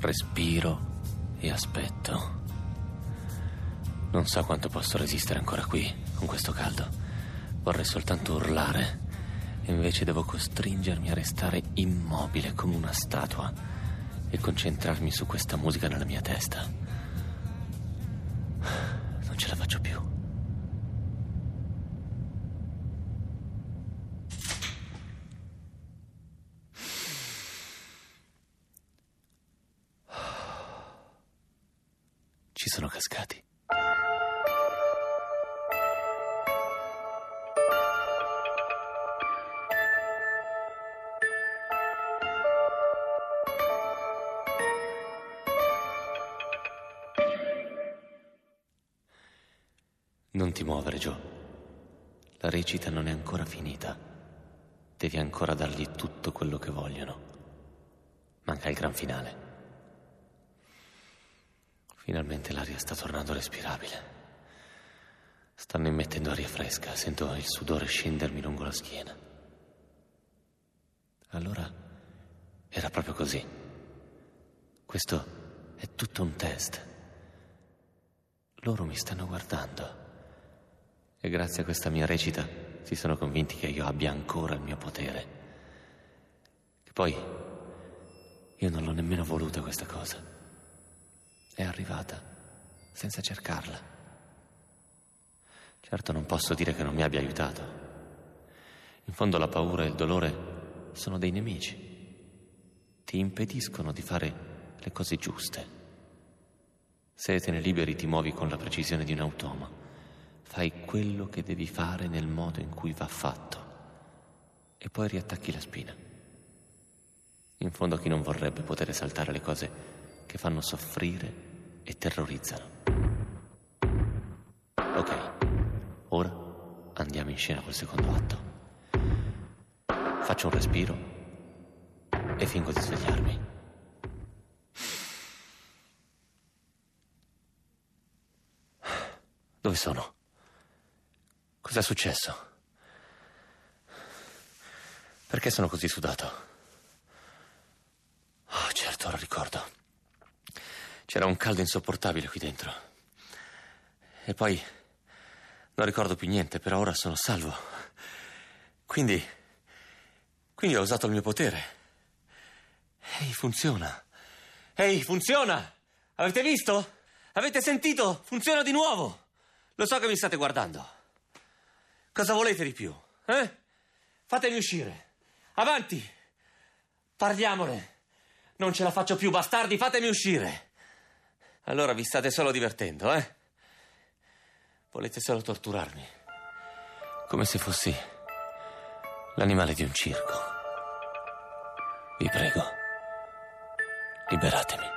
respiro e aspetto. Non so quanto posso resistere ancora qui, con questo caldo. Vorrei soltanto urlare, invece devo costringermi a restare immobile come una statua e concentrarmi su questa musica nella mia testa. Non ce la faccio più. Ci sono cascati. Non ti muovere, Joe. La recita non è ancora finita. Devi ancora dargli tutto quello che vogliono. Manca il gran finale. Finalmente l'aria sta tornando respirabile. Stanno immettendo aria fresca, sento il sudore scendermi lungo la schiena. Allora era proprio così. Questo è tutto un test. Loro mi stanno guardando. E grazie a questa mia recita si sono convinti che io abbia ancora il mio potere. E poi io non l'ho nemmeno voluta questa cosa. È arrivata senza cercarla. Certo non posso dire che non mi abbia aiutato. In fondo la paura e il dolore sono dei nemici. Ti impediscono di fare le cose giuste. Se te ne liberi ti muovi con la precisione di un automa. Fai quello che devi fare nel modo in cui va fatto. E poi riattacchi la spina. In fondo chi non vorrebbe poter saltare le cose che fanno soffrire e terrorizzano. Ok, ora andiamo in scena col secondo atto. Faccio un respiro e fingo di svegliarmi. Dove sono? Cos'è successo? Perché sono così sudato? Oh, certo, lo ricordo. C'era un caldo insopportabile qui dentro. E poi non ricordo più niente, però ora sono salvo. Quindi. Quindi ho usato il mio potere. Ehi, funziona. Ehi, funziona! Avete visto? Avete sentito? Funziona di nuovo! Lo so che mi state guardando. Cosa volete di più? Eh? Fatemi uscire. Avanti! Parliamone! Non ce la faccio più, bastardi, fatemi uscire! Allora vi state solo divertendo, eh? Volete solo torturarmi. Come se fossi l'animale di un circo. Vi prego, liberatemi.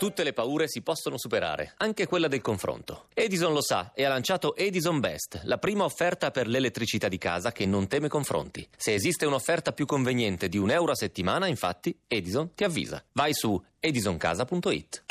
Tutte le paure si possono superare, anche quella del confronto. Edison lo sa e ha lanciato Edison Best, la prima offerta per l'elettricità di casa che non teme confronti. Se esiste un'offerta più conveniente di un euro a settimana, infatti, Edison ti avvisa. Vai su edisoncasa.it.